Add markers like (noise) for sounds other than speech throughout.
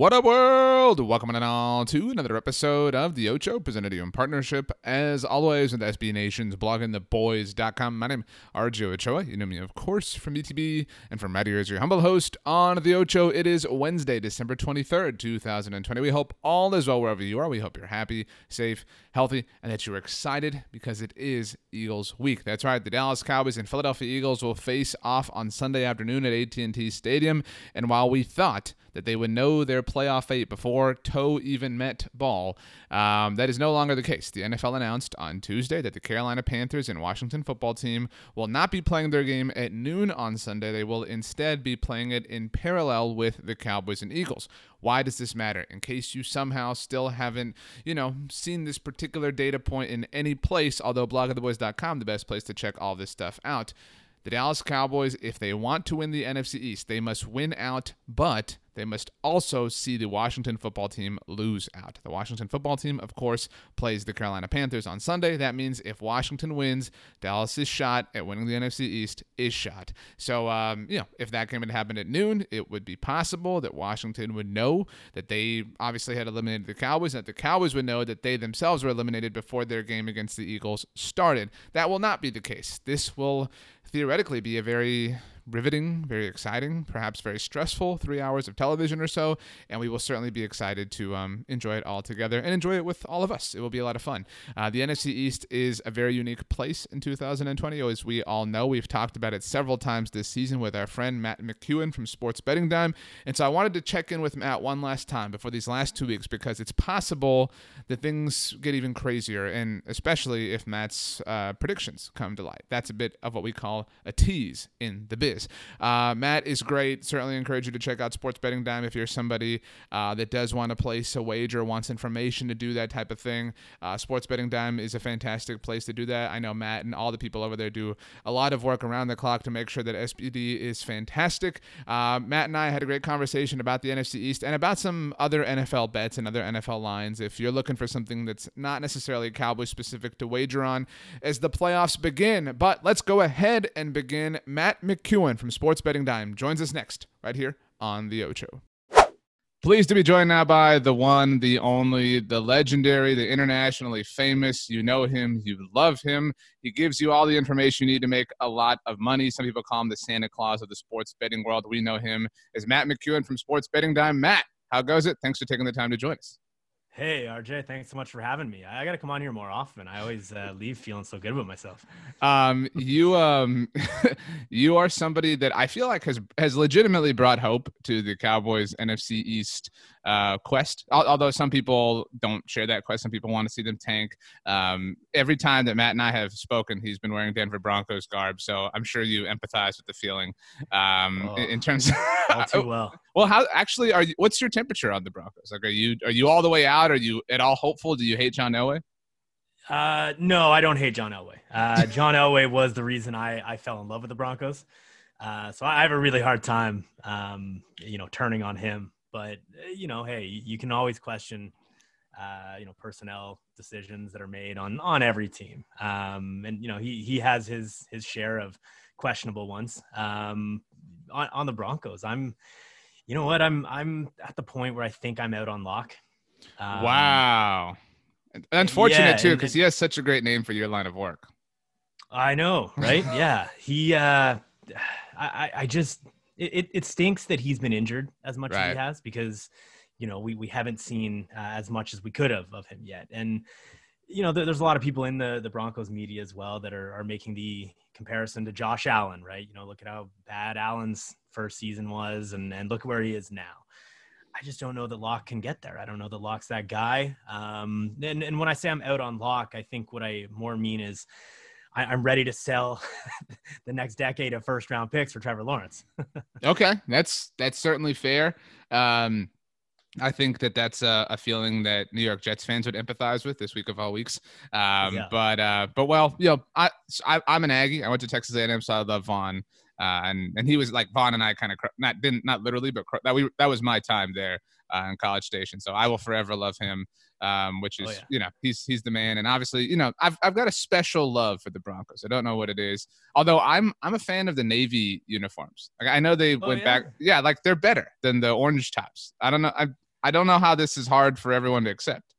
What up, world? Welcome on all to another episode of The Ocho, presented to you in partnership, as always, with SB Nation's bloggingtheboys.com. My name is RJ Ochoa. You know me, of course, from BTB and from right as your humble host on The Ocho. It is Wednesday, December 23rd, 2020. We hope all is well wherever you are. We hope you're happy, safe, healthy, and that you're excited because it is Eagles week. That's right. The Dallas Cowboys and Philadelphia Eagles will face off on Sunday afternoon at AT&T Stadium, and while we thought that they would know their playoff fate before toe even met ball. Um, that is no longer the case. The NFL announced on Tuesday that the Carolina Panthers and Washington football team will not be playing their game at noon on Sunday. They will instead be playing it in parallel with the Cowboys and Eagles. Why does this matter? In case you somehow still haven't, you know, seen this particular data point in any place, although bloggingtheboys.com, the best place to check all this stuff out. The Dallas Cowboys, if they want to win the NFC East, they must win out, but they must also see the Washington football team lose out. The Washington football team, of course, plays the Carolina Panthers on Sunday. That means if Washington wins, Dallas's shot at winning the NFC East is shot. So, um, you know, if that game had happened at noon, it would be possible that Washington would know that they obviously had eliminated the Cowboys, and that the Cowboys would know that they themselves were eliminated before their game against the Eagles started. That will not be the case. This will theoretically be a very riveting, very exciting, perhaps very stressful three hours of television or so. And we will certainly be excited to um, enjoy it all together and enjoy it with all of us. It will be a lot of fun. Uh, the NFC East is a very unique place in 2020, as we all know. We've talked about it several times this season with our friend Matt McEwan from Sports Betting Dime. And so I wanted to check in with Matt one last time before these last two weeks because it's possible that things get even crazier, and especially if Matt's uh, predictions come to light. That's a bit of what we call a tease in the biz is. Uh, Matt is great. Certainly encourage you to check out Sports Betting Dime if you're somebody uh, that does want to place a wager, wants information to do that type of thing. Uh, Sports Betting Dime is a fantastic place to do that. I know Matt and all the people over there do a lot of work around the clock to make sure that SBD is fantastic. Uh, Matt and I had a great conversation about the NFC East and about some other NFL bets and other NFL lines. If you're looking for something that's not necessarily Cowboy specific to wager on as the playoffs begin, but let's go ahead and begin. Matt McEwan from Sports Betting Dime joins us next, right here on The Ocho. Pleased to be joined now by the one, the only, the legendary, the internationally famous. You know him, you love him. He gives you all the information you need to make a lot of money. Some people call him the Santa Claus of the sports betting world. We know him as Matt McEwan from Sports Betting Dime. Matt, how goes it? Thanks for taking the time to join us. Hey, RJ, thanks so much for having me. I got to come on here more often. I always uh, leave feeling so good about myself. Um, you um, (laughs) you are somebody that I feel like has has legitimately brought hope to the Cowboys NFC East uh, quest. Although some people don't share that quest, some people want to see them tank. Um, every time that Matt and I have spoken, he's been wearing Denver Broncos garb, so I'm sure you empathize with the feeling. Um, oh, in, terms of (laughs) all too well. (laughs) Well, how actually are you? What's your temperature on the Broncos? Like, are you are you all the way out? Are you at all hopeful? Do you hate John Elway? Uh, no, I don't hate John Elway. Uh, (laughs) John Elway was the reason I, I fell in love with the Broncos. Uh, so I have a really hard time, um, you know, turning on him. But uh, you know, hey, you can always question, uh, you know, personnel decisions that are made on on every team. Um, and you know, he he has his his share of questionable ones. Um, on, on the Broncos, I'm, you know what, I'm I'm at the point where I think I'm out on Lock. Um, wow. Unfortunate yeah, too, because he has such a great name for your line of work. I know, right? (laughs) yeah, he. uh (sighs) I, I just it, it stinks that he's been injured as much right. as he has because you know we, we haven't seen uh, as much as we could have of him yet and you know, there's a lot of people in the the Broncos media as well that are are making the comparison to Josh Allen, right? You know, look at how bad Allen's first season was, and and look where he is now. I just don't know that Lock can get there. I don't know that Lock's that guy. Um, and, and when I say I'm out on Lock, I think what I more mean is I, am ready to sell (laughs) the next decade of first round picks for Trevor Lawrence. (laughs) okay, that's that's certainly fair. Um, I think that that's a, a, feeling that New York Jets fans would empathize with this week of all weeks. Um, yeah. But uh, but well, you know, I, I am an Aggie. I went to Texas A&M, so I love Von. Uh, and and he was like Von and I kind of not didn't not literally, but that we that was my time there uh, in College Station. So I will forever love him um, which oh, is oh, yeah. you know he's he's the man. And obviously, you know, I've I've got a special love for the Broncos. I don't know what it is, although I'm I'm a fan of the navy uniforms. Like, I know they oh, went yeah? back, yeah, like they're better than the orange tops. I don't know. I I don't know how this is hard for everyone to accept.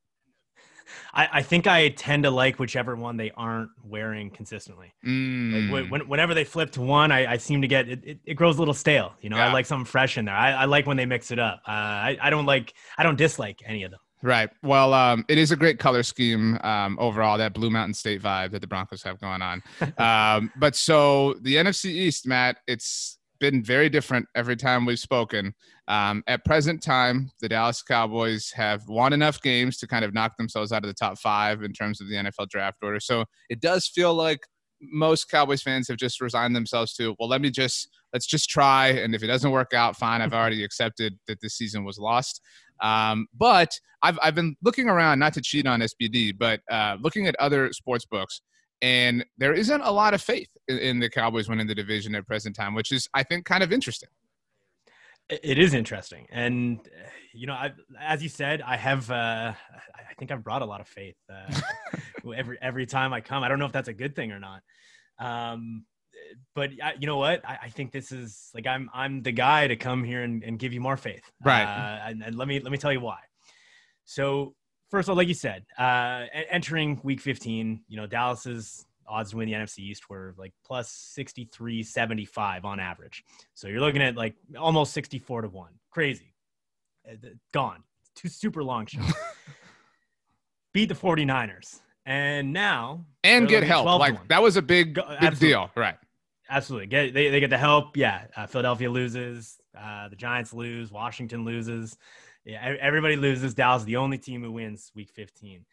I, I think I tend to like whichever one they aren't wearing consistently. Mm. Like when, whenever they flip to one, I, I seem to get it, it, it, grows a little stale. You know, yeah. I like something fresh in there. I, I like when they mix it up. Uh, I, I don't like, I don't dislike any of them. Right. Well, um, it is a great color scheme um, overall. That Blue Mountain State vibe that the Broncos have going on. (laughs) um, but so the NFC East, Matt, it's been very different every time we've spoken. Um, at present time, the Dallas Cowboys have won enough games to kind of knock themselves out of the top five in terms of the NFL draft order. So it does feel like most Cowboys fans have just resigned themselves to, well, let me just let's just try, and if it doesn't work out, fine. I've already accepted that this season was lost. Um, but I've, I've been looking around, not to cheat on SBD, but uh, looking at other sports books, and there isn't a lot of faith in, in, the Cowboys winning the division at present time, which is, I think, kind of interesting. It is interesting, and you know, I, as you said, I have, uh, I think I've brought a lot of faith uh, (laughs) every every time I come. I don't know if that's a good thing or not. Um, but you know what? I, I, think this is like I'm I'm the guy to come here and, and give you more faith. Right. Uh, and, and, let me let me tell you why. So first of all, like you said, uh, entering Week 15, you know Dallas's odds to win the NFC East were like plus 63, 75 on average. So you're looking at like almost 64 to one. Crazy. Uh, gone. Two super long shots. (laughs) Beat the 49ers. And now and get help. Like that was a big, big deal, right? Absolutely. Get they, they get the help. Yeah. Uh, Philadelphia loses. Uh, the Giants lose. Washington loses. Yeah, everybody loses. Dallas is the only team who wins Week 15.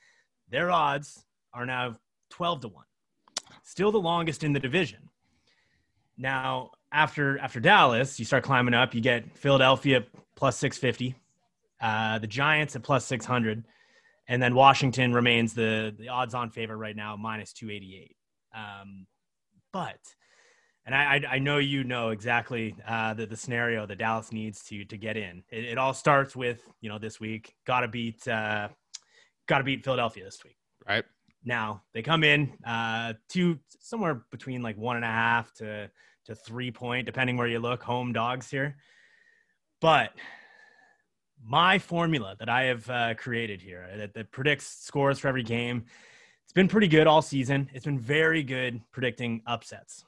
Their odds are now 12 to one. Still the longest in the division. Now after after Dallas, you start climbing up. You get Philadelphia plus 650, uh, the Giants at plus 600, and then Washington remains the the odds on favorite right now minus 288. Um, but and I, I know you know exactly uh, the, the scenario that Dallas needs to to get in. It, it all starts with you know this week got to beat uh, got to beat Philadelphia this week. Right now they come in uh, to somewhere between like one and a half to to three point, depending where you look. Home dogs here, but my formula that I have uh, created here that, that predicts scores for every game. It's been pretty good all season. It's been very good predicting upsets.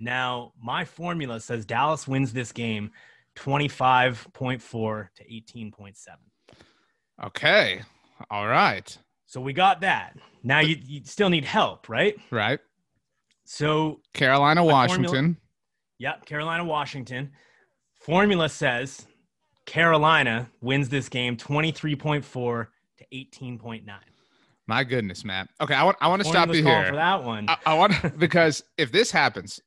Now, my formula says Dallas wins this game 25.4 to 18.7. Okay. All right. So we got that. Now you, you still need help, right? Right. So Carolina, Washington. Formula, yep, Carolina, Washington. Formula says Carolina wins this game 23.4 to 18.9. My goodness, Matt. Okay, I want I want to stop you here for that one. I, I want (laughs) because if this happens,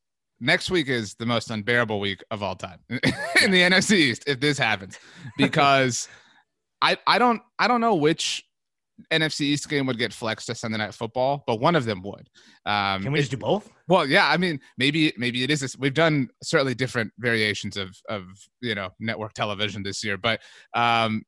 next week is the most unbearable week of all time (laughs) in the NFC East if this happens (laughs) because I I don't I don't know which NFC East game would get flexed to Sunday Night Football, but one of them would. Um, Can we just do both? Well, yeah. I mean, maybe maybe it is. This, we've done certainly different variations of of you know network television this year, but um,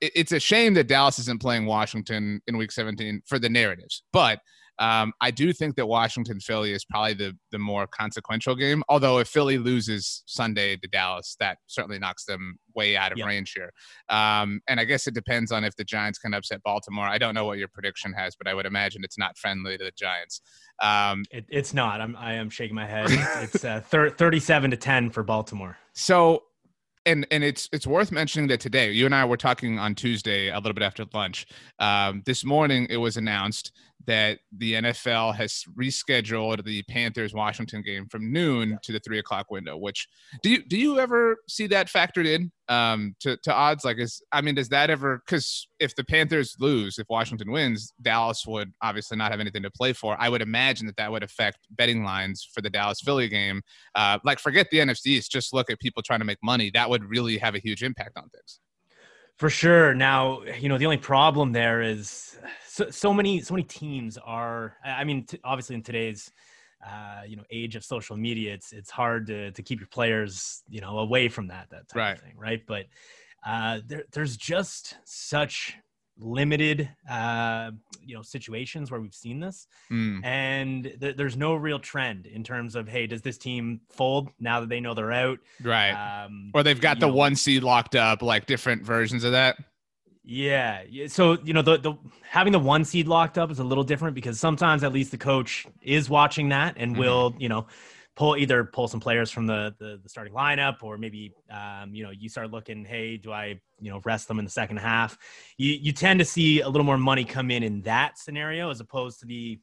it, it's a shame that Dallas isn't playing Washington in Week 17 for the narratives, but um, I do think that Washington Philly is probably the the more consequential game. Although if Philly loses Sunday to Dallas, that certainly knocks them way out of yep. range here. Um, and I guess it depends on if the Giants can upset Baltimore. I don't know what your prediction has, but I would imagine it's not friendly to the Giants. Um, it, it's not. I'm I am shaking my head. it's uh, thir- 37 to 10 for Baltimore. So and and it's it's worth mentioning that today you and I were talking on Tuesday a little bit after lunch. Um, this morning it was announced that the NFL has rescheduled the Panthers Washington game from noon to the three o'clock window. Which do you do you ever see that factored in um, to to odds? Like, is I mean, does that ever? Because if the Panthers lose, if Washington wins, Dallas would obviously not have anything to play for. I would imagine that that would affect betting lines for the Dallas Philly game. Uh, like, forget the NFC East, just look at people trying to make money. That would really have a huge impact on things. For sure. Now, you know, the only problem there is so, so many so many teams are. I mean, t- obviously in today's uh, you know age of social media, it's it's hard to to keep your players you know away from that that type right. of thing, right? But uh, there, there's just such limited uh, you know situations where we've seen this Mm. and th- there's no real trend in terms of hey does this team fold now that they know they're out Right. um, or they've got the know, one seed locked up, like different versions of that. Yeah. yeah. So, you know, the, the having the one seed locked up is a little different because sometimes at least the coach is watching that and Mhm. will, you know, pull either pull some players from the, the, the starting lineup or maybe, um, you know, you start looking, hey, do I, you know, rest them in the second half? You, you tend to see a little more money come in in that scenario as opposed to the,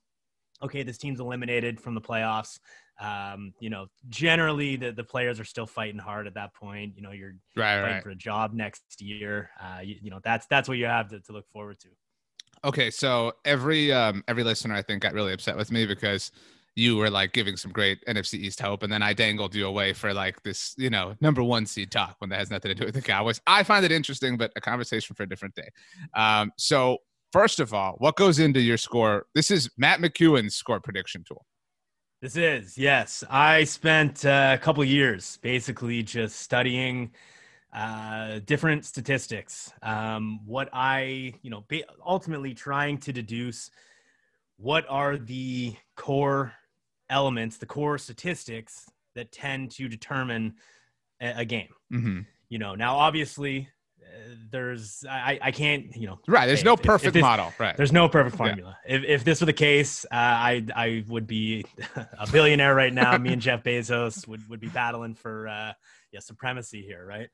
okay, this team's eliminated from the playoffs. Um, you know, generally the, the players are still fighting hard at that point. You know, you're Right, fighting right. for a job next year. Uh, you, you know, that's that's what you have to, to look forward to. Okay, so every um every listener I think got really upset with me because you were like giving some great NFC East hope, and then I dangled you away for like this, you know, number one seed talk when that has nothing to do with the Cowboys. I find it interesting, but a conversation for a different day. Um, so first of all, what goes into your score? This is Matt McEwan's score prediction tool. This is yes. I spent uh, a couple years basically just studying uh, different statistics. Um, what I, you know, ultimately trying to deduce what are the core elements, the core statistics that tend to determine a, a game. Mm-hmm. You know, now obviously uh, there's I, I can't you know Right. There's no if- if perfect this- model. Right. There's no perfect Yeah. formula. If, if this were the case, uh, I I would be (laughs) a billionaire right now. Me and Jeff (laughs) Bezos would, would be battling for uh, yeah supremacy here, right?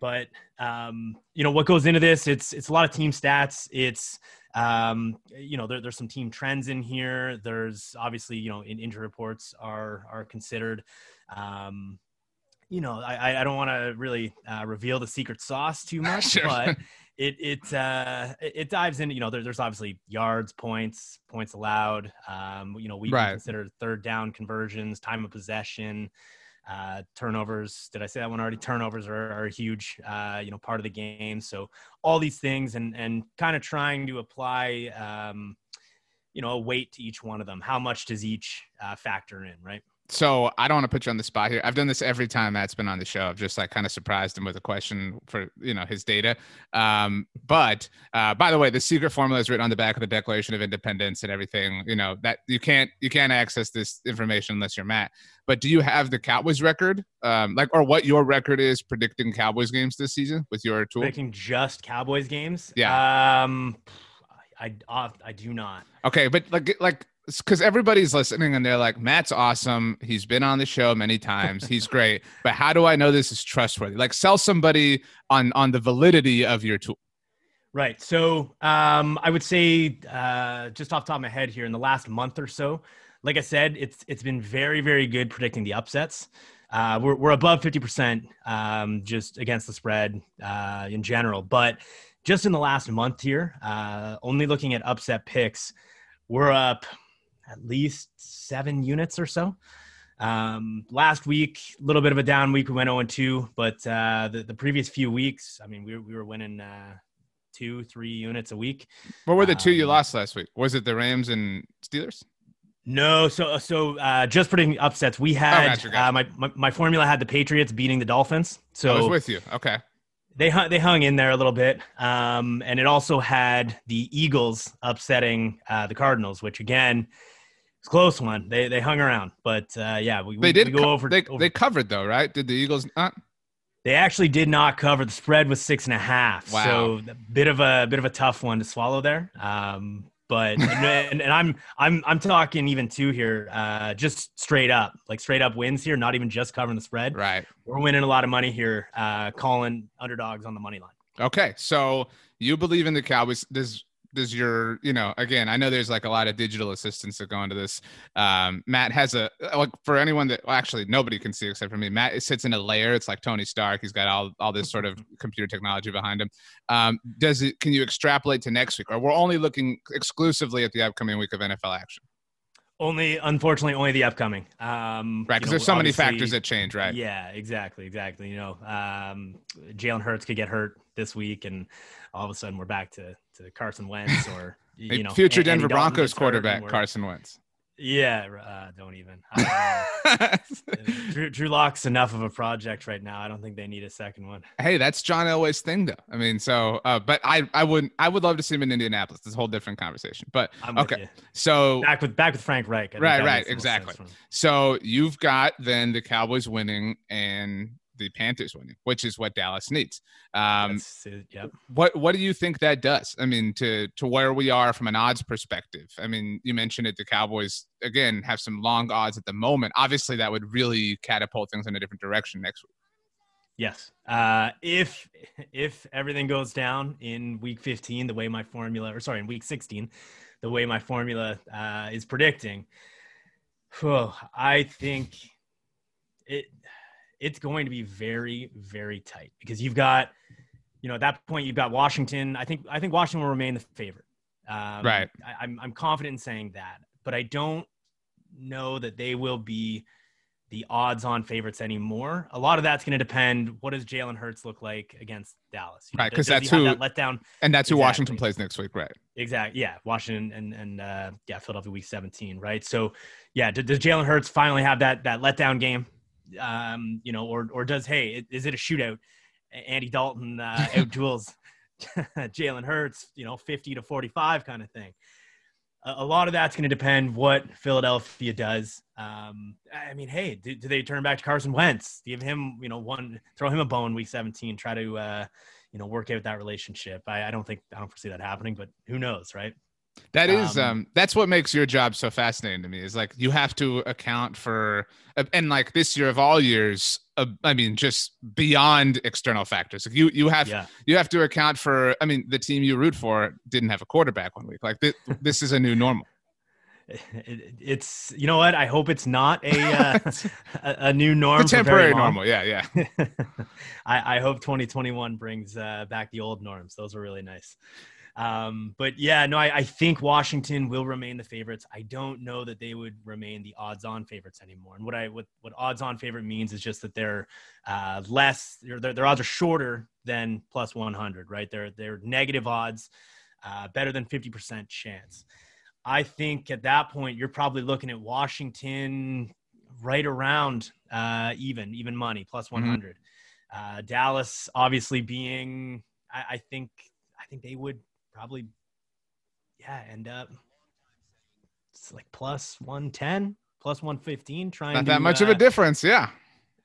But um, you know what goes into this? It's it's a lot of team stats. It's um, you know there, there's some team trends in here. There's obviously you know in injury reports are are considered. Um, you know I I- don't want to really uh, reveal the secret sauce too (laughs) much, Sure. but it it uh it dives in. you know there, there's obviously yards points points allowed um you know we, we Right. consider third down conversions time of possession uh turnovers did i say that one already? Turnovers are, are a huge uh you know part of the game. So all these things and and kind of trying to apply um you know a weight to each one of them. How much does each uh, factor in right so I don't want to put you on the spot here. I've done this every time Matt's been on the show. I've just like kind of surprised him with a question for you know his data. Um, but uh, by the way, the secret formula is written on the back of the Declaration of Independence and everything. You know that you can't you can't access this information unless you're Matt. But do you have the Cowboys record, um, like or what your record is predicting Cowboys games this season with your tool? picking just cowboys games Yeah. um i i, I do not Okay, but like like because everybody's listening and they're like, Matt's awesome. He's been on the show many times. He's great. (laughs) But how do I know this is trustworthy? Like sell somebody on on the validity of your tool. Right. So um, I would say, uh, just off the top of my head here, in the last month or so, like I said, it's it's been very very good predicting the upsets. Uh, we're we're above fifty percent um, just against the spread uh, in general, but just in the last month here, uh, only looking at upset picks, we're up at least seven units or so. Um, last week, a little bit of a down week. We went 0 2, but uh, the, the previous few weeks, I mean, we, we were winning uh, two, three units a week. What were the two you Um, lost last week? Was it the Rams and Steelers? No, so so uh, just predicting upsets, we had gotcha, gotcha. Uh, my, my my formula had the Patriots beating the Dolphins, So I was with you. Okay. they hung, they hung in there a little bit, um, and it also had the Eagles upsetting uh, the Cardinals, which again, it's close one. They they hung around, but uh, yeah, we, They we, did we go co- over, they, over they covered though, right? Did the Eagles not? They actually did not cover. The spread was six and a half. Wow. So a bit of a bit of a tough one to swallow there. Um, but and, (laughs) and, and I'm I'm I'm talking even two here, uh, just straight up, like straight up wins here, not even just covering the spread. Right. We're winning a lot of money here, uh, calling underdogs on the money line. Okay. So you believe in the Cowboys. Does does your you know again i know there's like a lot of digital assistants that go into this um, matt has a like for anyone that well, actually nobody can see except for me matt sits in a layer it's like tony stark he's got all, all this sort of (laughs) computer technology behind him um, does it can you extrapolate to next week or we're only looking exclusively at the upcoming week of nfl action only, unfortunately, only the upcoming. Um, right, because there's so many factors that change, right? Yeah, exactly, exactly. You know, um, Jalen Hurts could get hurt this week, and all of a sudden we're back to to Carson Wentz (laughs) or you know, future Denver Broncos quarterback Carson Wentz. Yeah, uh, don't even. (laughs) Uh, Drew, Drew Lock's enough of a project right now. I don't think they need a second one. Hey, that's John Elway's thing, though. I mean, so, uh, but I, I would, I would love to see him in Indianapolis. It's a whole different conversation. But okay, so back with back with Frank Reich. right, right, exactly. So you've got then the Cowboys winning and the Panthers winning, which is what Dallas needs. Um, yep. What What do you think that does? I mean, to to where we are from an odds perspective. I mean, you mentioned it. The Cowboys again have some long odds at the moment. Obviously, that would really catapult things in a different direction next week. Yes. Uh, if if everything goes down in week 15, the way my formula, or sorry, in week 16, the way my formula uh, is predicting, whew, I think it it's going to be very, very tight because you've got, you know, at that point you've got Washington. I think I think Washington will remain the favorite. Um, right. I, I'm I'm confident in saying that, but I don't know that they will be the odds-on favorites anymore. A lot of that's going to depend. What does Jalen Hurts look like against Dallas? You know, right, because that's who that letdown, and that's who exactly. Washington plays next week, right? Exactly. Yeah, Washington and and uh, yeah, Philadelphia week 17, right? So, yeah, does, does Jalen Hurts finally have that that letdown game? Um, you know, or or does hey, is it a shootout? Andy Dalton uh, (laughs) out duels (laughs) Jalen Hurts, you know, fifty to forty five kind of thing. A, a lot of that's going to depend what Philadelphia does. Um, I mean, hey, do, do, they turn back to Carson Wentz? Give him, you know, one, throw him a bone week seventeen, try to, uh, you know, work out that relationship. I, I don't think I don't foresee that happening, but who knows, right? That is um, um, that's what makes your job so fascinating to me is like you have to account for and like this year of all years uh, I mean just beyond external factors. Like you you have yeah. you have to account for I mean the team you root for didn't have a quarterback one week. Like this, this is a new normal. It, (laughs) it's you know what? I hope it's not a uh, (laughs) a, a, new norm temporary normal. Yeah yeah. (laughs) I, I hope 2021 brings uh, back the old norms. Those were really nice um, but yeah, no, I, I, think Washington will remain the favorites. I don't know that they would remain the odds-on favorites anymore. And what I what what odds-on favorite means is just that they're uh, less. Their, their odds are shorter than plus 100. Right? They're they're negative odds, uh, better than 50% chance. I think at that point you're probably looking at Washington right around uh, even even money plus 100. Mm-hmm. Uh, Dallas obviously being I, I think I think they would probably yeah end up it's like plus 110 plus 115 trying not to, that much uh, of a uh, difference yeah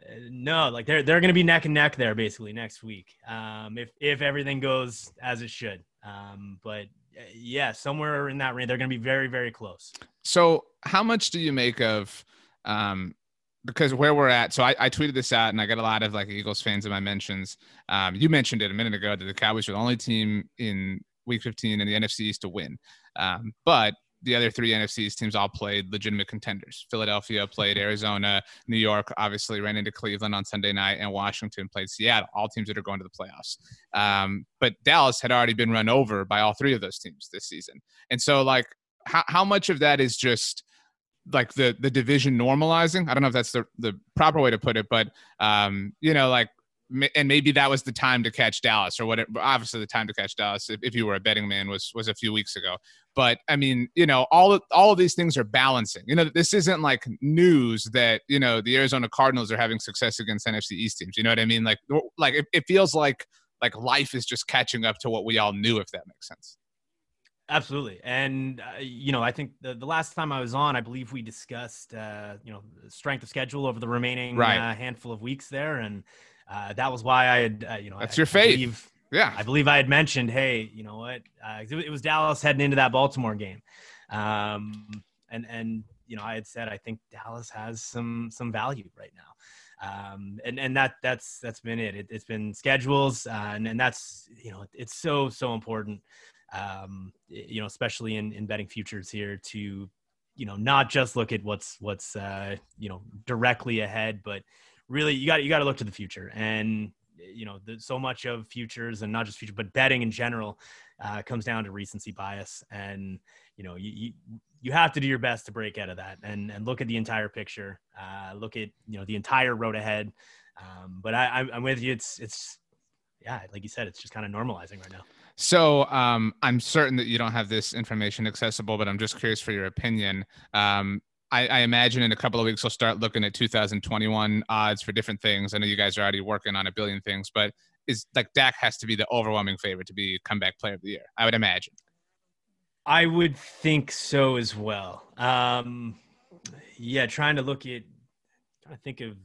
uh, no like they're they're going to be neck and neck there basically next week um if if everything goes as it should um but uh, yeah somewhere in that range they're going to be very very close so how much do you make of um because where we're at, so I, I, tweeted this out and I got a lot of like Eagles fans in my mentions. Um, you mentioned it a minute ago that the Cowboys are the only team in Week 15 in the NFC East to win. Um, but the other three NFC's teams all played legitimate contenders. Philadelphia played Arizona, New York obviously ran into Cleveland on Sunday night, and Washington played Seattle. All teams that are going to the playoffs. Um, but Dallas had already been run over by all three of those teams this season. And so, like, how, how much of that is just like the the division normalizing? I don't know if that's the the proper way to put it, but um, you know, like and maybe that was the time to catch Dallas or whatever. Obviously, the time to catch Dallas, if, if you were a betting man, was was a few weeks ago. But I mean, you know, all all of these things are balancing. You know, this isn't like news that you know the Arizona Cardinals are having success against NFC East teams. You know what I mean? Like, like it, it feels like like life is just catching up to what we all knew, if that makes sense. Absolutely, and uh, you know, I think the, the last time I was on, I believe we discussed uh, you know strength of schedule over the remaining right. uh, handful of weeks there, and uh, that was why I had, uh, you know, that's I, your faith. Believe, yeah, I believe I had mentioned, hey, you know what? Uh, it, it, was Dallas heading into that Baltimore game, um, and and you know, I had said I think Dallas has some some value right now. Um, and and that that's that's been it. it has been schedules, uh, and and that's you know it's so so important um, you know, especially in, in betting futures here to, you know, not just look at what's, what's, uh, you know, directly ahead, but really you got, you got to look to the future. And, you know, the, so much of futures and not just future, but betting in general uh, comes down to recency bias. And, you know, you, you, you have to do your best to break out of that and, and look at the entire picture, uh, look at, you know, the entire road ahead. Um, but I, I'm with you. It's, it's, yeah, like you said, it's just kind of normalizing right now. So um, I'm certain that you don't have this information accessible, but I'm just curious for your opinion. Um, I, I, imagine in a couple of weeks we'll start looking at 2021 odds for different things. I know you guys are already working on a billion things, but is like Dak has to be the overwhelming favorite to be comeback player of the year. I would imagine. I would think so as well. Um, yeah, trying to look at, trying to think of,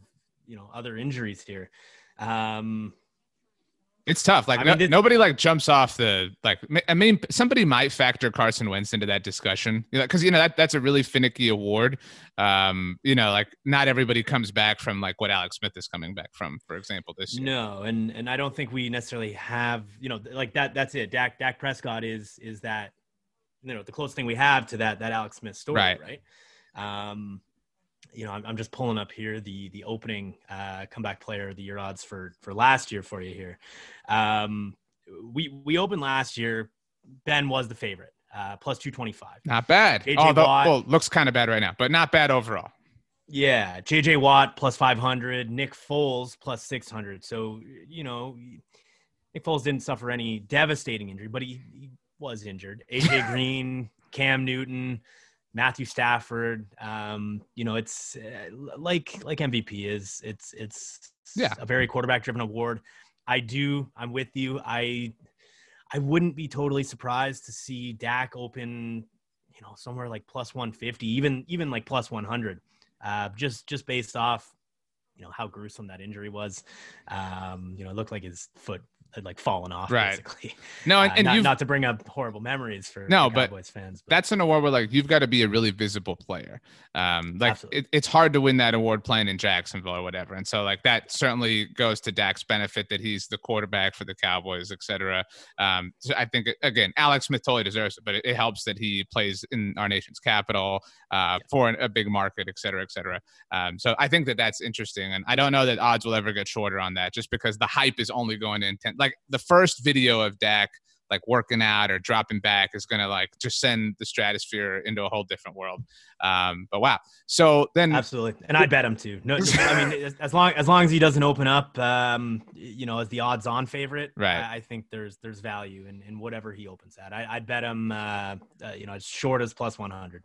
you know, other injuries here. Um, it's tough. Like no, nobody like jumps off the like. I mean, somebody might factor Carson Wentz into that discussion, you know, because you know that that's a really finicky award. Um, you know, like not everybody comes back from like what Alex Smith is coming back from, for example, this year. No, and and I don't think we necessarily have, you know, like that. That's it. Dak Dak Prescott is is that, you know, the closest thing we have to that that Alex Smith story, right? right? Um, you know, I'm, I'm just pulling up here the the opening uh, comeback player of the year odds for for last year for you here. Um, we we opened last year. Ben was the favorite, uh, plus two twenty five. Not bad. JJ Although, Watt, well, looks kind of bad right now, but not bad overall. Yeah, JJ Watt plus five hundred, Nick Foles plus six hundred. So you know, Nick Foles didn't suffer any devastating injury, but he, he was injured. AJ (laughs) Green, Cam Newton. Matthew Stafford. Um, you know, it's uh, like like MVP is. It's it's yeah. a very quarterback driven award. I do. I'm with you. I I wouldn't be totally surprised to see Dak open, you know, somewhere like plus 150, even even like plus 100, uh, just just based off, you know, how gruesome that injury was. Um, you know, it looked like his foot had like fallen off right. basically. No, and, uh, and not, not, to bring up horrible memories for no, but Cowboys fans. But. That's an award where like you've got to be a really visible player. Um, like it, it's hard to win that award playing in Jacksonville or whatever, and so like that certainly goes to Dak's benefit that he's the quarterback for the Cowboys, etc. Um, so I think again, Alex Smith totally deserves it, but it, it helps that he plays in our nation's capital uh, yeah. for an, a big market, etc., etc. Um, so I think that that's interesting, and I don't know that odds will ever get shorter on that, just because the hype is only going to intent like the first video of Dak like working out or dropping back is going to like just send the stratosphere into a whole different world. Um, but wow. So then absolutely. And I bet him too. No, I mean, (laughs) as long, as long as he doesn't open up, um, you know, as the odds on favorite, right. I, I, think there's, there's value in, in whatever he opens at. I, would bet him, uh, uh, you know, as short as plus 100.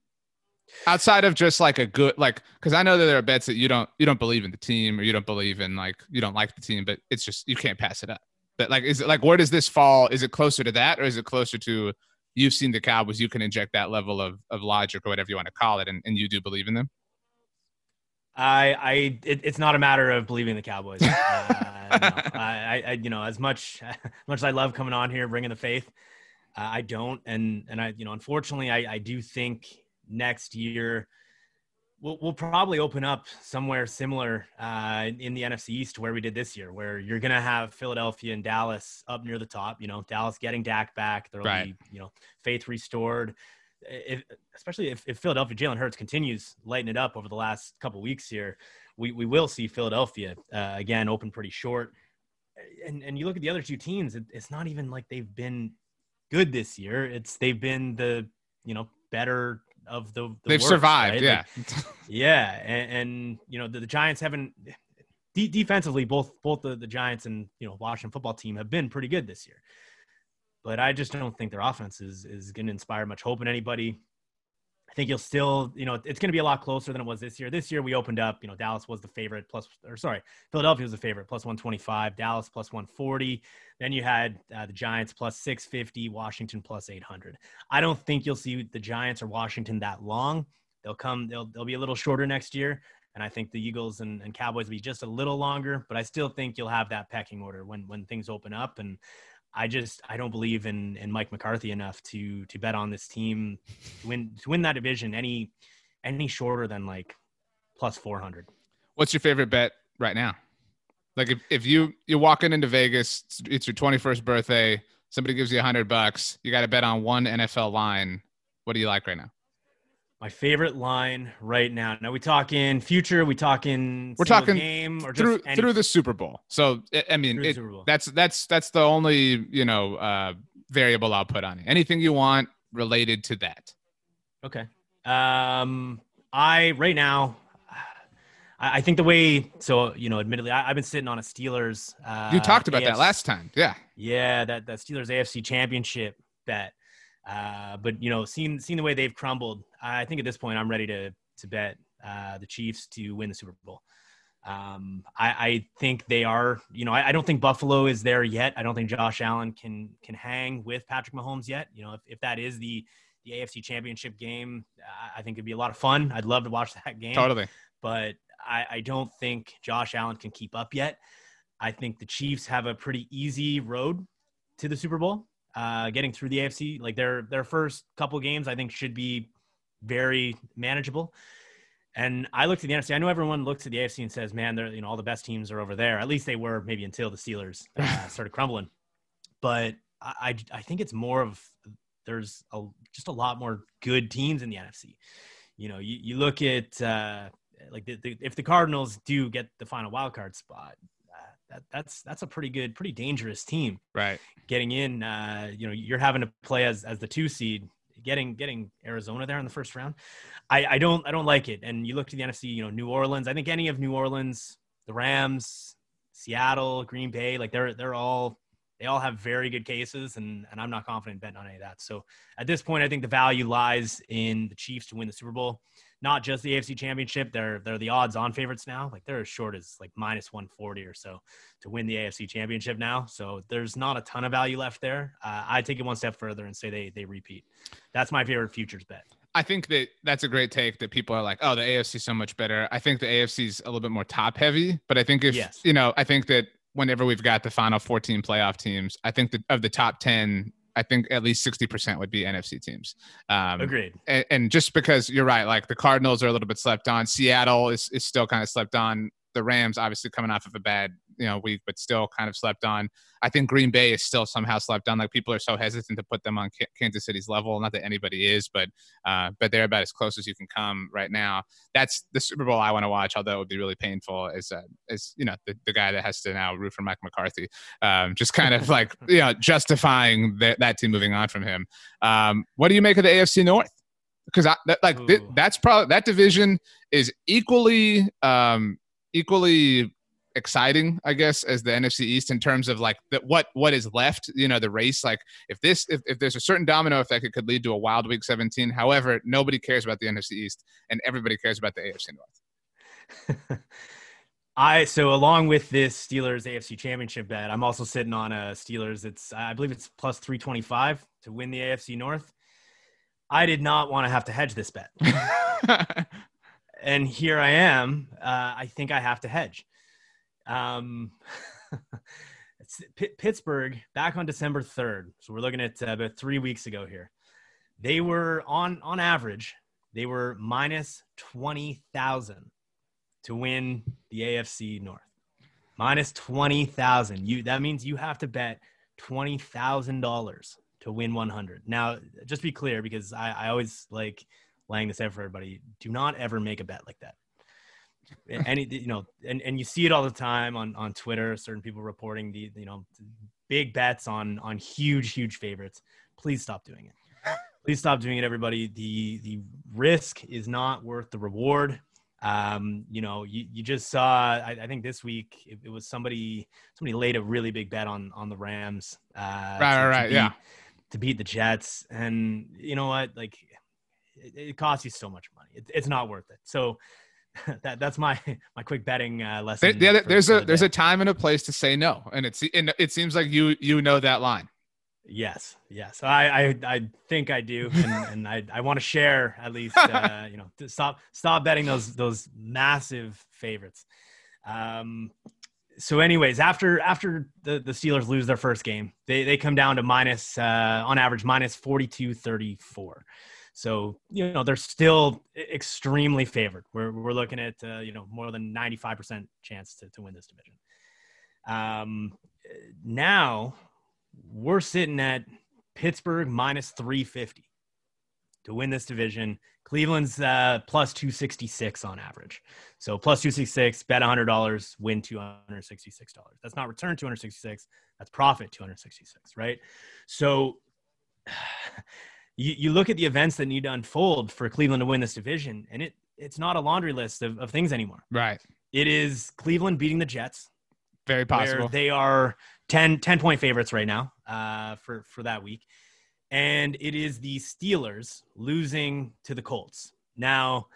Outside of just like a good like because I know that there are bets that you don't you don't believe in the team or you don't believe in like you don't like the team, but it's just you can't pass it up. But like is it like where does this fall? Is it closer to that or is it closer to you've seen the Cowboys, you can inject that level of of logic or whatever you want to call it, and, and you do believe in them? I I it, it's not a matter of believing the Cowboys. (laughs) Uh, no. I, I you know as much as (laughs) much as I love coming on here bringing the faith, uh, I don't, and and I you know unfortunately I I do think next year. We'll, we'll probably open up somewhere similar uh, in the NFC East to where we did this year, where you're going to have Philadelphia and Dallas up near the top. You know, Dallas getting Dak back. There'll right. be, you know, faith restored. If, especially if, if Philadelphia Jalen Hurts continues lighting it up over the last couple weeks here, we, we will see Philadelphia uh, again open pretty short. And and you look at the other two teams, it, it's not even like they've been good this year. It's they've been the you know better of the, the they've worst, survived. Right? Yeah, like, yeah, and, and, you know the, the Giants haven't de- defensively both both the, the Giants and you know Washington football team have been pretty good this year, but I just don't think their offense is is going to inspire much hope in anybody. I think you'll still, you know, it's going to be a lot closer than it was this year. This year we opened up, you know, Dallas was the favorite plus, or sorry, Philadelphia was the favorite plus 125, Dallas plus 140. Then you had uh, the Giants plus 650, Washington plus 800. I don't think you'll see the Giants or Washington that long. They'll come, they'll, they'll be a little shorter next year. And I think the Eagles and, and Cowboys will be just a little longer, but I still think you'll have that pecking order when, when things open up. And I just I don't believe in in Mike McCarthy enough to to bet on this team to win to win that division any any shorter than like plus 400. What's your favorite bet right now? Like if, if you you're walking into Vegas, it's your 21st birthday, somebody gives you a hundred bucks, you got to bet on one NFL line. What do you like right now? My favorite line right now. Now we talking future. We talking. We're talking game or through through the Super Bowl. So I mean, it, that's that's that's the only you know uh, variable I'll put on it. Anything you want related to that. Okay. Um, I right now, I, I think the way. So you know, admittedly, I, have been sitting on a Steelers. Uh, you talked about AFC, that last time. Yeah. Yeah, that that Steelers AFC Championship bet. Uh, but you know, seeing seeing the way they've crumbled, I think at this point I'm ready to to bet uh, the Chiefs to win the Super Bowl. Um, I, I, think they are. You know, I, I, don't think Buffalo is there yet. I don't think Josh Allen can can hang with Patrick Mahomes yet. You know, if, if that is the the AFC Championship game, I think it'd be a lot of fun. I'd love to watch that game. Totally. But I, I don't think Josh Allen can keep up yet. I think the Chiefs have a pretty easy road to the Super Bowl uh, getting through the AFC. Like their their first couple games, I think should be very manageable. And I looked at the NFC. I know everyone looks at the AFC and says, "Man, they're you know all the best teams are over there." At least they were maybe until the Steelers uh, (laughs) started crumbling. But I, I, I think it's more of there's a, just a lot more good teams in the NFC. You know, you, you look at uh, like the, the, if the Cardinals do get the final wild card spot, that, that's that's a pretty good, pretty dangerous team. Right. Getting in, uh, you know, you're having to play as as the two seed. Getting getting Arizona there in the first round, I, I don't I don't like it. And you look to the NFC, you know, New Orleans. I think any of New Orleans, the Rams, Seattle, Green Bay, like they're they're all they all have very good cases, and and I'm not confident betting on any of that. So at this point, I think the value lies in the Chiefs to win the Super Bowl not just the AFC Championship. They're they're the odds-on favorites now. Like they're as short as like minus 140 or so to win the AFC Championship now. So there's not a ton of value left there. Uh, I take it one step further and say they they repeat. That's my favorite futures bet. I think that that's a great take that people are like, oh, the AFC is so much better. I think the AFC is a little bit more top heavy, but I think if yes. you know, I think that whenever we've got the final 14 playoff teams, I think that of the top 10, I think at least 60% would be NFC teams. Um, Agreed. And, and, just because you're right, like the Cardinals are a little bit slept on. Seattle is, is still kind of slept on. The Rams obviously coming off of a bad you know week, but still kind of slept on. I think Green Bay is still somehow slept on. Like people are so hesitant to put them on Kansas City's level. Not that anybody is, but uh, but they're about as close as you can come right now. That's the Super Bowl I want to watch. Although it would be really painful as uh, as you know the, the guy that has to now root for Mike McCarthy. Um, just kind of like (laughs) you know justifying that that team moving on from him. Um, what do you make of the AFC North? Because I, that, like th- that's probably that division is equally um, equally exciting, I guess, as the NFC East in terms of like the, what what is left. You know, the race. Like if this if, if there's a certain domino effect, it could lead to a wild Week 17. However, nobody cares about the NFC East, and everybody cares about the AFC North. (laughs) I so along with this Steelers AFC Championship bet, I'm also sitting on a Steelers. It's I believe it's plus 325 to win the AFC North. I did not want to have to hedge this bet. (laughs) and here I am. Uh, I think I have to hedge. Um, (laughs) P- Pittsburgh back on December 3rd. So we're looking at uh, about three weeks ago here. They were on on average, they were minus 20,000 to win the AFC North. Minus 20,000. You that means you have to bet $20,000 to win 100. Now, just be clear because I, I always like laying this out for everybody. Do not ever make a bet like that any you know and, and you see it all the time on on twitter certain people reporting the you know big bets on on huge huge favorites. Please stop doing it. Please stop doing it everybody. The the risk is not worth the reward. Um you know you, you just saw I, I think this week it, it, was somebody somebody laid a really big bet on on the rams uh right to, right, right beat, yeah. to beat the jets. And you know what? Like it, it costs you so much money. It, it's not worth it. So (laughs) that that's my (laughs) my quick betting uh, lesson. There, yeah, there's a the there's a time and a place to say no, and it's and it seems like you you know that line. Yes, yes. I, I, I think I do, and, (laughs) and I, I want to share at least. Uh, you know, to stop, stop betting those, those massive favorites. Um, so, anyways, after after the, the Steelers lose their first game, they they come down to minus uh, on average minus forty two thirty four. So you know they're still extremely favored. We're we're looking at uh, you know more than ninety five percent chance to, to win this division. Um, now we're sitting at Pittsburgh minus 350 to win this division. Cleveland's uh, plus 266 on average. So plus 266, bet $100, win $266. That's not return 266, that's profit 266, right? So you, you look at the events that need to unfold for Cleveland to win this division, and it it's not a laundry list of, of things anymore. Right. It is Cleveland beating the Jets, Very possible. they are 10, 10 point favorites right now uh, for, for that week. And it is the Steelers losing to the Colts. Now,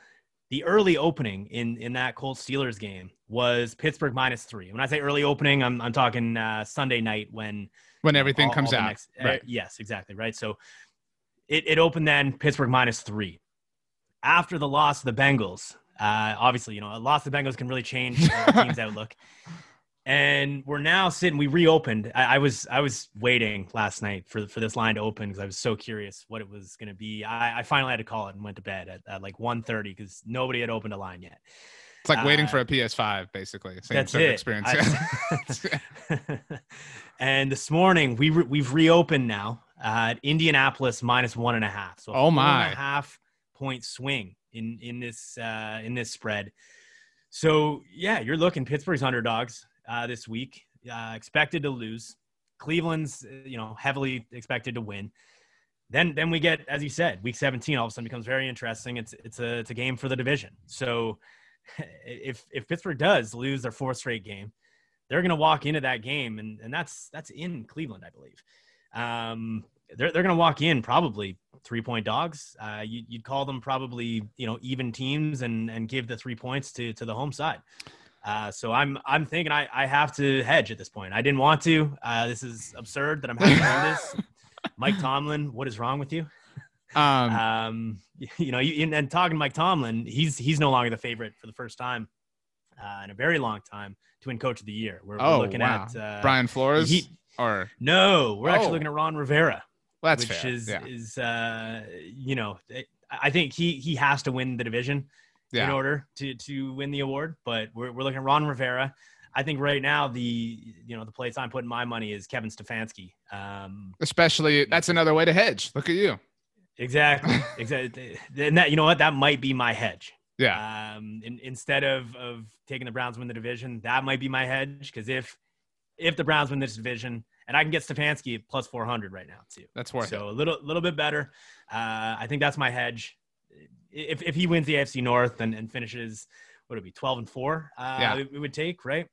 the early opening in, in that Colts Steelers game was Pittsburgh minus three. When I say early opening, I'm, I'm talking uh, Sunday night when when everything all- comes all out. next- uh, yes, exactly. Right. So it, it opened then Pittsburgh minus three. After the loss of the Bengals, uh, obviously, you know, a loss of the Bengals can really change a (laughs) team's outlook. And we're now sitting. We reopened. I, I was I was waiting last night for for this line to open because I was so curious what it was going to be. I, I finally had to call it and went to bed at, at like 1.30 because nobody had opened a line yet. It's like waiting uh, for a PS5, basically. Same That's sort of it. experience. I- (laughs) (laughs) and this morning we re- we've reopened now uh, at Indianapolis minus one and a half. So a Oh, my. and a half point swing in in this uh, in this spread. So yeah, you're looking Pittsburgh's underdogs uh, this week, uh, expected to lose. Cleveland's uh, you know heavily expected to win. Then then we get as you said, week 17 all of a sudden becomes very interesting. It's it's a it's a game for the division. So (laughs) if if Pittsburgh does lose their fourth straight game, they're going to walk into that game, and, and that's that's in Cleveland, I believe. Um, they're they're going to walk in probably three point dogs. Uh, you, you'd call them probably you know even teams, and and give the three points to to the home side. Uh, so I'm I'm thinking I, I have to hedge at this point. I didn't want to. Uh, this is absurd that I'm having to do this. (laughs) Mike Tomlin, what is wrong with you? um, Um, (laughs) you know, you, and talking to Mike Tomlin, he's he's no longer the favorite for the first time uh, in a very long time to win Coach of the Year. We're, we're oh, looking wow. at uh, Brian Flores? he- or No, we're Oh. actually looking at Ron Rivera, well, that's which fair. is yeah. is uh, you know, it, I think he he has to win the division in order to to win the award. But we're we're looking at Ron Rivera. I think right now the you know the place I'm putting my money is Kevin Stefanski. Um, Especially, that's another way to hedge. Look at you. exactly, (laughs) exactly. And that you know what that might be my hedge. Yeah. Um, in, instead of of taking the Browns win the division, that might be my hedge because if if the Browns win this division, and I can get Stefanski plus four hundred right now too, That's worth so a little little bit better. Uh, I think that's my hedge. If if he wins the AFC North and, and finishes, what would it be twelve and four? Uh, Yeah. it, it would take right.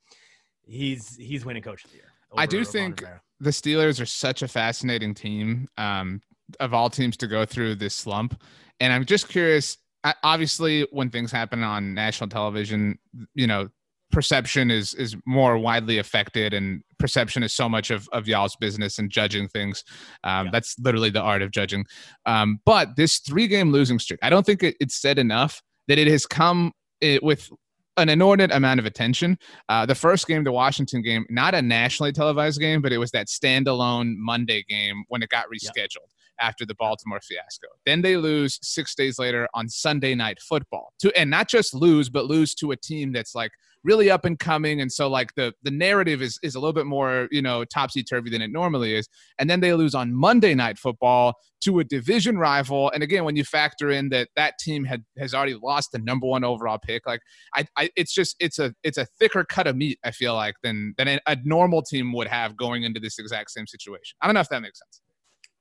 He's he's winning coach of the year. I do think- the Steelers are such a fascinating team um, of all teams to go through this slump. And I'm just curious. Obviously, when things happen on national television, you know, perception is is more widely affected, and perception is so much of of y'all's business and judging things. Um, Yeah. That's literally the art of judging. Um, but this three game losing streak, I don't think it, it's said enough that it has come it, with an inordinate amount of attention. Uh, the first game, the Washington game, not a nationally televised game, but it was that standalone Monday game when it got rescheduled after the Baltimore fiasco. Then they lose six days later on Sunday Night Football to, and not just lose, but lose to a team that's like really up and coming. And so like the the narrative is is a little bit more you know topsy turvy than it normally is. And then they lose on Monday Night Football to a division rival. And again, when you factor in that that team had has already lost the number one overall pick, like I, I it's just it's a it's a thicker cut of meat. I feel like than than a, normal team would have going into this exact same situation. I don't know if that makes sense.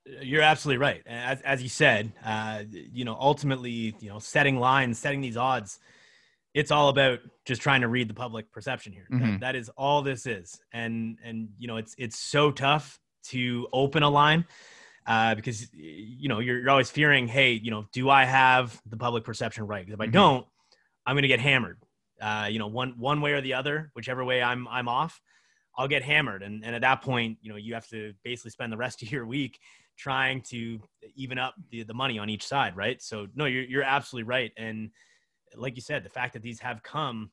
You're absolutely right. As, as you said, uh, you know, ultimately, you know, setting lines, setting these odds, it's all about just trying to read the public perception here. That- Mhm. that is all this is. And, and, you know, it's, it's so tough to open a line. uh, because you know you're, you're always fearing, hey, you know, do I have the public perception right? Because if I Mhm. don't, I'm going to get hammered. Uh, you know, one one way or the other, whichever way I'm I'm off, I'll get hammered. And and at that point, you know, you have to basically spend the rest (laughs) of your week trying to even up the, the money on each side, right? So no, you're you're absolutely right. And like you said, the fact that these have come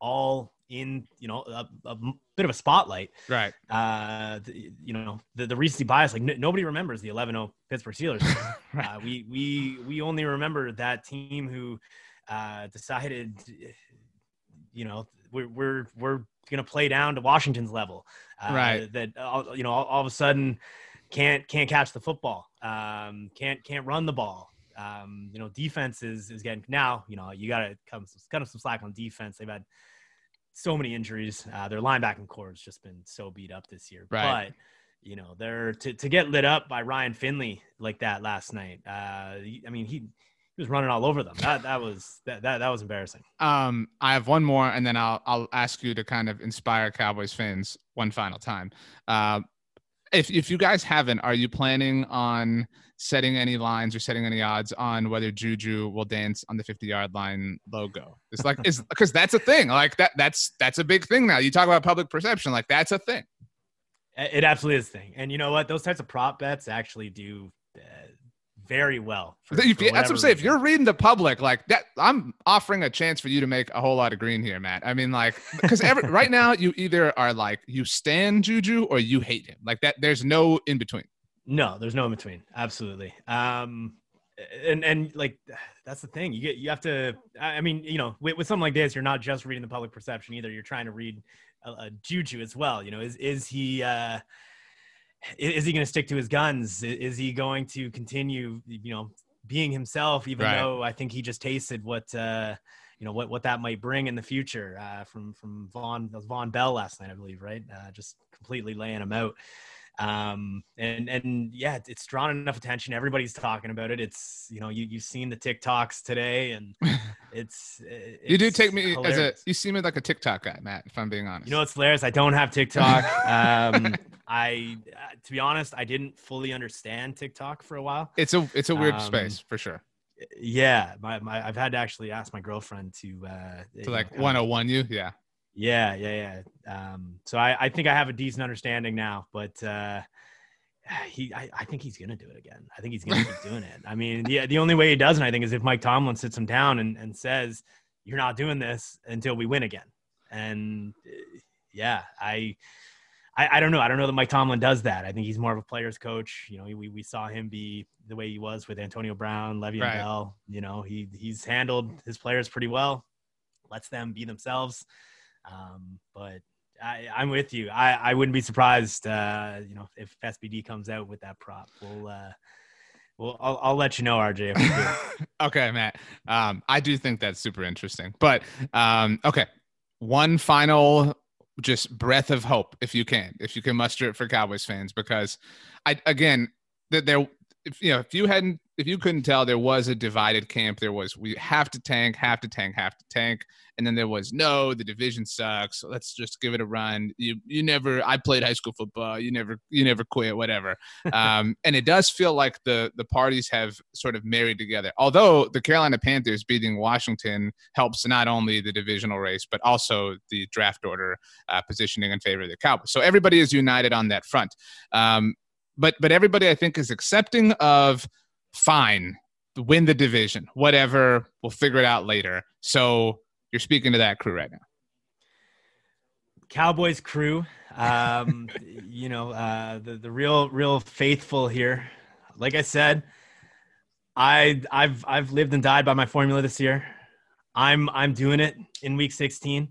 all in, you know, a, a bit of a spotlight Right. uh, the, you know, the, the recency bias, like n- nobody remembers the 11-0 Pittsburgh Steelers. (laughs) Right. uh, we, we, we only remember that team who uh, decided, you know, we're, we're, we're going to play down to Washington's level. Uh, Right. That, all, you know, all, all of a sudden can't, can't catch the football. Um, can't, can't run the ball. Um, you know, defense is, is getting now, you know, you got to come, cut them some slack on defense. They've had so many injuries. Uh, their linebacking core has just been so beat up this year. Right. But you know, they're to, to get lit up by Ryan Finley like that last night. Uh, I mean, he he was running all over them. That that was that that, that was embarrassing. Um, I have one more, and then I'll I'll ask you to kind of inspire Cowboys fans one final time. Uh, if if you guys haven't, are you planning on setting any lines or setting any odds on whether Juju will dance on the 50 yard line logo? It's like is because that's a thing. Like that that's that's a big thing now. You talk about public perception, like that's a thing. It absolutely is a thing. And you know what? Those types of prop bets actually do uh, very well. for- for that's what I'm saying. If you're reading the public, like that, I'm offering a chance for you to make a whole lot of green here, Matt. I mean, like, (laughs) because right now you either are like you stand Juju or you hate him. Like that, there's no in between. No, there's no in between. Absolutely. Um, and and like that's the thing. You get you have to. I mean, you know, with, with something like this, you're not just reading the public perception either. You're trying to read a, a juju as well. You know, is is he uh, is he going to stick to his guns? Is he going to continue? You know, being himself, even Right. though I think he just tasted what. Uh, you know what, what that might bring in the future uh, from from was Vonn Bell last night, I believe, right? Uh, just completely laying him out um and and yeah it's- it's drawn enough attention everybody's talking about it it's you know you, you've seen the tiktoks today and (laughs) it's, you do take me as a hilarious. you seem like a TikTok guy, Matt. If I'm being honest. you know it's hilarious i don't have tiktok um (laughs) i uh, to be honest i didn't fully understand tiktok for a while it's a it's a weird Um, space for sure. yeah my, my i've had to actually ask my girlfriend to uh To like kind 101 you, yeah. Yeah, yeah, yeah. Um, so I, I think I have a decent understanding now, but uh, he, I, I think he's gonna do it again. I think he's gonna keep doing it. I mean, the the only way he doesn't, I think, is if Mike Tomlin sits him down and, and says, "You're not doing this until we win again." And uh, yeah, I, I, I don't know. I don't know that Mike Tomlin does that. I think he's more of a player's coach. You know, we we saw him be the way he was with Antonio Brown, Le'Veon Right. Bell. You know, he he's handled his players pretty well. Lets them be themselves. Um, but I, I'm with you. I, I wouldn't be surprised, uh, you know, if SBD comes out with that prop. We'll, uh, well, I'll, I'll let you know, RJ. (laughs) Okay, Matt. Um, I do think that's super interesting. But um, okay, one final just breath of hope, if you can, if you can muster it for Cowboys fans, because I again, that there, if you know, if you hadn't, if you couldn't tell, there was a divided camp. There was we have to tank, have to tank, have to tank, and then there was no, the division sucks. Let's just give it a run. You you never. I played high school football. You never you never quit. Whatever (laughs) um, and it does feel like the the parties have sort of married together. Although the Carolina Panthers beating Washington helps not only the divisional race but also the draft order uh, positioning in favor of the Cowboys. So everybody is united on that front. Um, but but everybody I think is accepting of fine, win the division, whatever. We'll figure it out later. So you're speaking to that crew right now. Cowboys crew, um, (laughs) you know, uh, the, the real, real faithful here. Like I said, I, I've, I've lived and died by my formula this year. I'm, I'm doing it in week 16.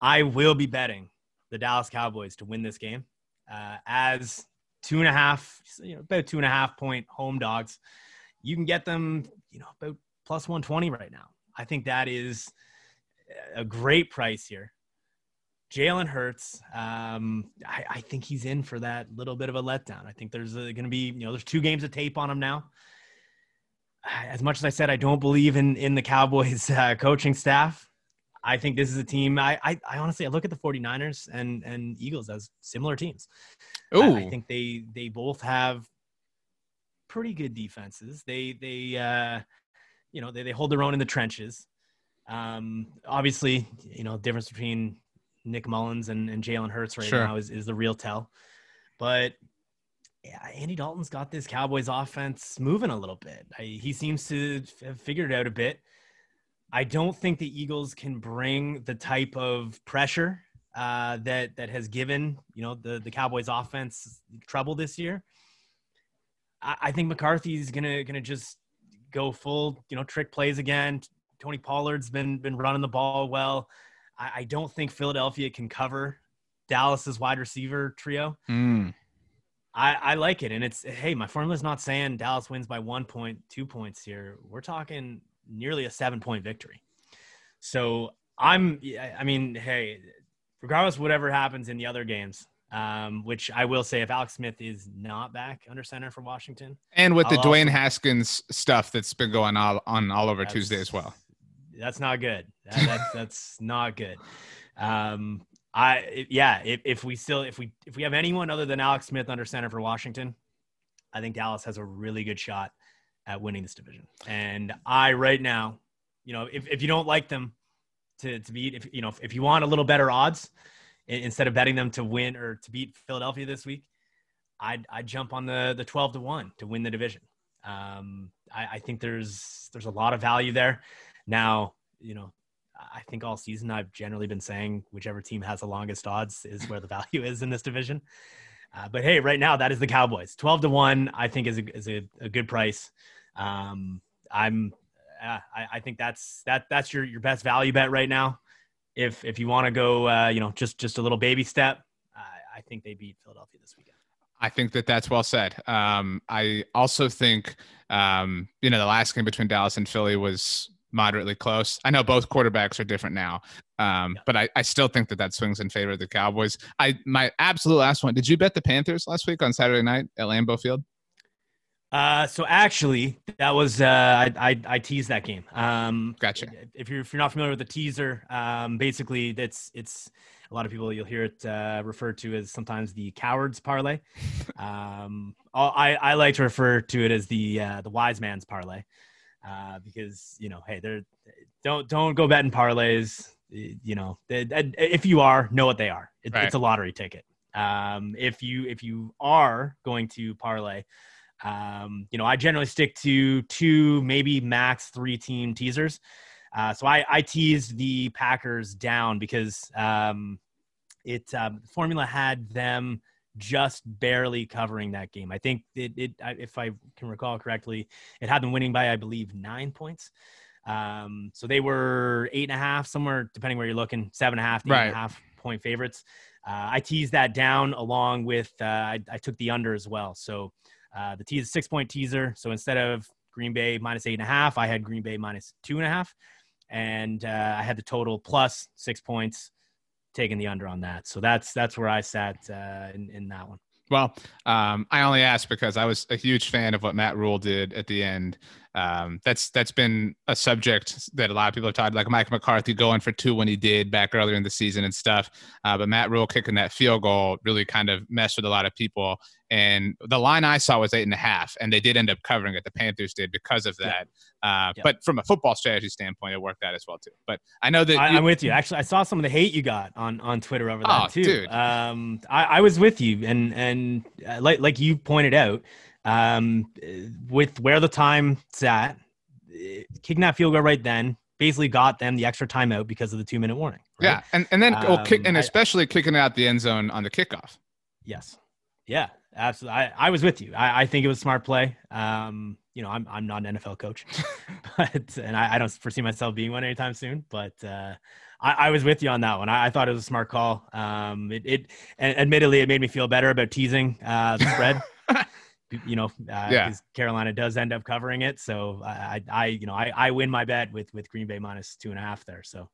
I will be betting the Dallas Cowboys to win this game uh, as two and a half, you know, about two and a half point home dogs. You can get them, you know, about plus 120 right now. I think that is a great price here. Jalen Hurts, um, I, I think he's in for that little bit of a letdown. I think there's going to be, you know, there's two games of tape on him now. As much as I said, I don't believe in in the Cowboys uh, coaching staff. I think this is a team. I, I, I honestly I look at the 49ers and and Eagles as similar teams. I- Ooh, I think they they both have pretty good defenses. They they uh, you know they, they hold their own in the trenches. Um, obviously, you know the difference between Nick Mullens and, and Jalen Hurts right sure. now is, is the real tell. But yeah, Andy Dalton's got this Cowboys offense moving a little bit. I, he seems to have figured it out a bit. I don't think the Eagles can bring the type of pressure uh, that that has given you know the the Cowboys offense trouble this year. I, I think McCarthy's gonna gonna just go full you know trick plays again. Tony Pollard's been been running the ball well. I, I don't think Philadelphia can cover Dallas's wide receiver trio. Mm. I, I like it, and it's hey, my formula's not saying Dallas wins by one point, two points here. We're talking nearly a seven point victory. So I'm, I mean, hey, regardless whatever happens in the other games, um, which I will say, if Alex Smith is not back under center for Washington, and with I'll the Dwayne also, Haskins stuff that's been going on on all over Tuesday as well, that's not good. That, that's that's not good. Um, I yeah, if, if we still if we if we have anyone other than Alex Smith under center for Washington, I think Dallas has a really good shot at winning this division. And I right now, you know, if, if you don't like them to, to beat, if you know, if, you want a little better odds instead of betting them to win or to beat Philadelphia this week, I'd, I'd jump on the, the 12 to one to win the division. Um, I, I think there's, there's a lot of value there. Now, you know, I think all season I've generally been saying whichever team has the longest odds is where the (laughs) value is in this division. Uh, but hey, right now that is the Cowboys. Twelve to one, I think is a is a, a good price. Um, I'm, I, I, think that's that that's your your best value bet right now. If if you want to go, uh, you know, just just a little baby step, I think they beat Philadelphia this weekend. I think that that's well said. Um, I also think, um, you know, the last game between Dallas and Philly was moderately close. I know both quarterbacks are different now, um, yeah. but I, I still think that that swings in favor of the Cowboys. I my absolute last one. Did you bet the Panthers last week on Saturday night at Lambeau Field? Uh, so actually, that was uh, I, I, I teased that game. Um, gotcha. If you're if you're not familiar with the teaser, um, basically that's it's a lot of people you'll hear it uh, referred to as sometimes the cowards parlay. (laughs) um, I I like to refer to it as the uh, the wise man's parlay uh, because you know, hey, they're don't don't go betting parlays. You know, they, if you are, know what they are. It, right. It's a lottery ticket. Um, if you if you are going to parlay, um, you know, I generally stick to two, maybe max three team teasers. Uh, so I, I teased the Packers down because um, it um, formula had them just barely covering that game. I think it, it, if I can recall correctly, it had them winning by, I believe, nine points. Um, so they were eight and a half, somewhere depending where you're looking, seven and a half, eight right. and a half point favorites. Uh, I teased that down along with uh, I, I, took the under as well. So uh, the tease six point teaser. So instead of Green Bay minus eight and a half, I had Green Bay minus two and a half, and uh, I had the total plus six points taking the under on that. So that's that's where I sat uh, in in that one. Well, um, I only asked because I was a huge fan of what Matt Rhule did at the end. Um, that's that's been a subject that a lot of people have talked like Mike McCarthy going for two when he did back earlier in the season and stuff. Uh, but Matt Rhule kicking that field goal really kind of messed with a lot of people. And the line I saw was eight and a half, and they did end up covering it. The Panthers did because of that. Yeah. Uh, yeah. But from a football strategy standpoint, it worked out as well too. But I know that I, am with you. Actually, I saw some of the hate you got on on Twitter over that oh, too. Um, I, I was with you, and and uh, like like you pointed out, um, with where the time's at, kicking that field goal right then basically got them the extra timeout because of the two minute warning. Right? Yeah, and and then um, kick, and especially I, kicking out the end zone on the kickoff. Yes. Yeah, absolutely. I, I was with you. I, I think it was smart play. Um, you know, I'm I'm not an NFL coach, (laughs) but and I, I don't foresee myself being one anytime soon. But uh, I, I was with you on that one. I, I thought it was a smart call. Um, it, it admittedly it made me feel better about teasing uh, the spread. (laughs) you know, uh, yeah. Carolina does end up covering it. So I, I, you know, I, I win my bet with with Green Bay minus two and a half there. So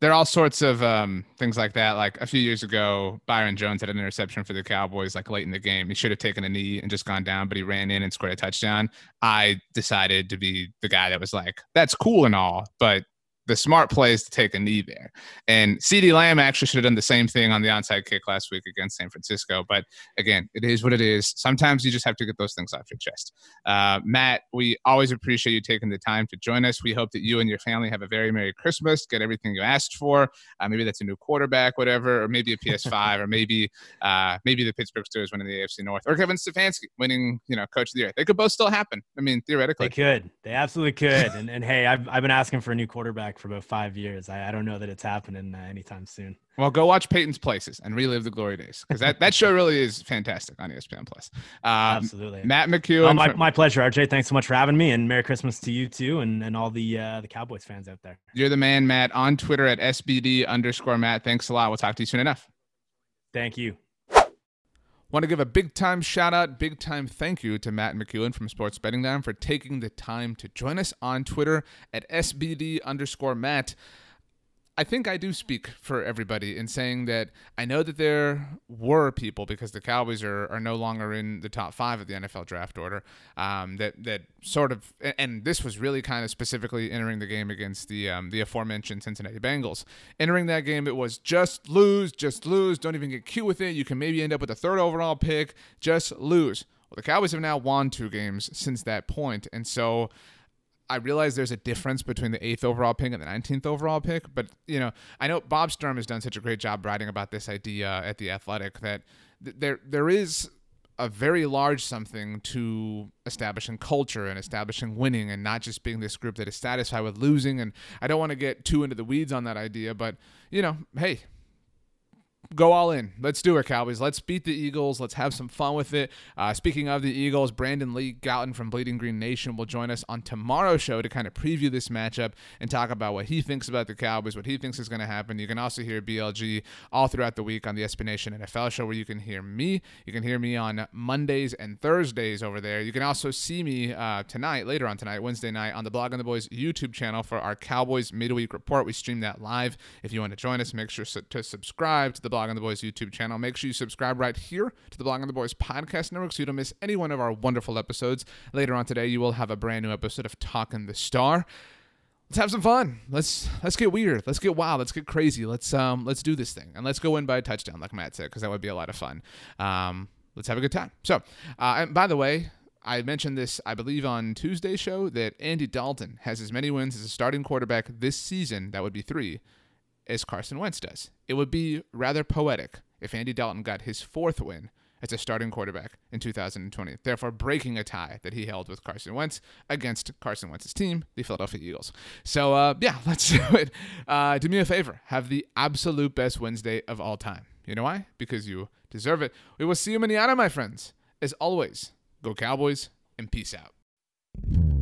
there are all sorts of um, things like that. Like a few years ago, Byron Jones had an interception for the Cowboys, like late in the game. He should have taken a knee and just gone down, but he ran in and scored a touchdown. I decided to be the guy that was like, "That's cool and all, but the smart play is to take a knee there. And CeeDee Lamb actually should have done the same thing on the onside kick last week against San Francisco. But again, it is what it is. Sometimes you just have to get those things off your chest. Uh, Matt, we always appreciate you taking the time to join us. We hope that you and your family have a very Merry Christmas, get everything you asked for. Uh, maybe that's a new quarterback, whatever, or maybe a PS5, or maybe uh, maybe the Pittsburgh Steelers winning the AFC North, or Kevin Stefanski winning, you know, Coach of the Year. They could both still happen. I mean, theoretically, they could. They absolutely could. and and hey, I've I've been asking for a new quarterback for about five years. I, I don't know that it's happening uh, anytime soon. Well, go watch Peyton's Places and relive the glory days because that, that show really is fantastic on ESPN Plus. Um, Absolutely, Matt McEwan. Oh, my, from, my pleasure, RJ. Thanks so much for having me, and Merry Christmas to you too, and, and all the uh, the Cowboys fans out there. You're the man, Matt. On Twitter at SBD underscore Matt. Thanks a lot. We'll talk to you soon enough. Thank you. Want to give a big time shout out, big time thank you to Matt McEwan from Sports Betting Dime for taking the time to join us on Twitter at SBD underscore Matt. I think I do speak for everybody in saying that I know that there were people because the Cowboys are, are no longer in the top five of the NFL draft order. Um, that that sort of and this was really kind of specifically entering the game against the um, the aforementioned Cincinnati Bengals. Entering that game, it was just lose, just lose. Don't even get cute with it. You can maybe end up with a third overall pick. Just lose. Well, the Cowboys have now won two games since that point, and so I realize there's a difference between the eighth overall pick and the 19th overall pick, but you know, I know Bob Sturm has done such a great job writing about this idea at the Athletic that th- there there is a very large something to establishing culture and establishing winning and not just being this group that is satisfied with losing and I don't want to get too into the weeds on that idea but you know hey go all in. Let's do it, Cowboys. Let's beat the Eagles. Let's have some fun with it. Uh, speaking of the Eagles, Brandon Lee Gowton from Bleeding Green Nation will join us on tomorrow's show to kind of preview this matchup and talk about what he thinks about the Cowboys, what he thinks is going to happen. You can also hear BLG all throughout the week on the SB NFL show, where you can hear me. You can hear me on Mondays and Thursdays over there. You can also see me uh, tonight, later on tonight, Wednesday night, on the Blogging the Boys YouTube channel for our Cowboys midweek report. We stream that live. If you want to join us, make sure to subscribe to the Blogging the Boys YouTube channel. Make sure you subscribe right here to the Blogging the Boys podcast network so you don't miss any one of our wonderful episodes. Later on today, you will have a brand new episode of Talking the Star. Let's have some fun. Let's let's get weird. Let's get wild. Let's get crazy. Let's um let's do this thing and let's go in by a touchdown, like Matt said, because that would be a lot of fun. Um, let's have a good time. So, uh, and by the way, I mentioned this, I believe, on Tuesday's show that Andy Dalton has as many wins as a starting quarterback this season. That would be three as Carson Wentz does. It would be rather poetic if Andy Dalton got his fourth win as a starting quarterback in 2020, therefore breaking a tie that he held with Carson Wentz against Carson Wentz's team, the Philadelphia Eagles. So, uh, yeah, (laughs) let's do it. Uh, do me a favor, have the absolute best Wednesday of all time. You know why? Because you deserve it. We will see you in manana, my friends. As always, go Cowboys and peace out.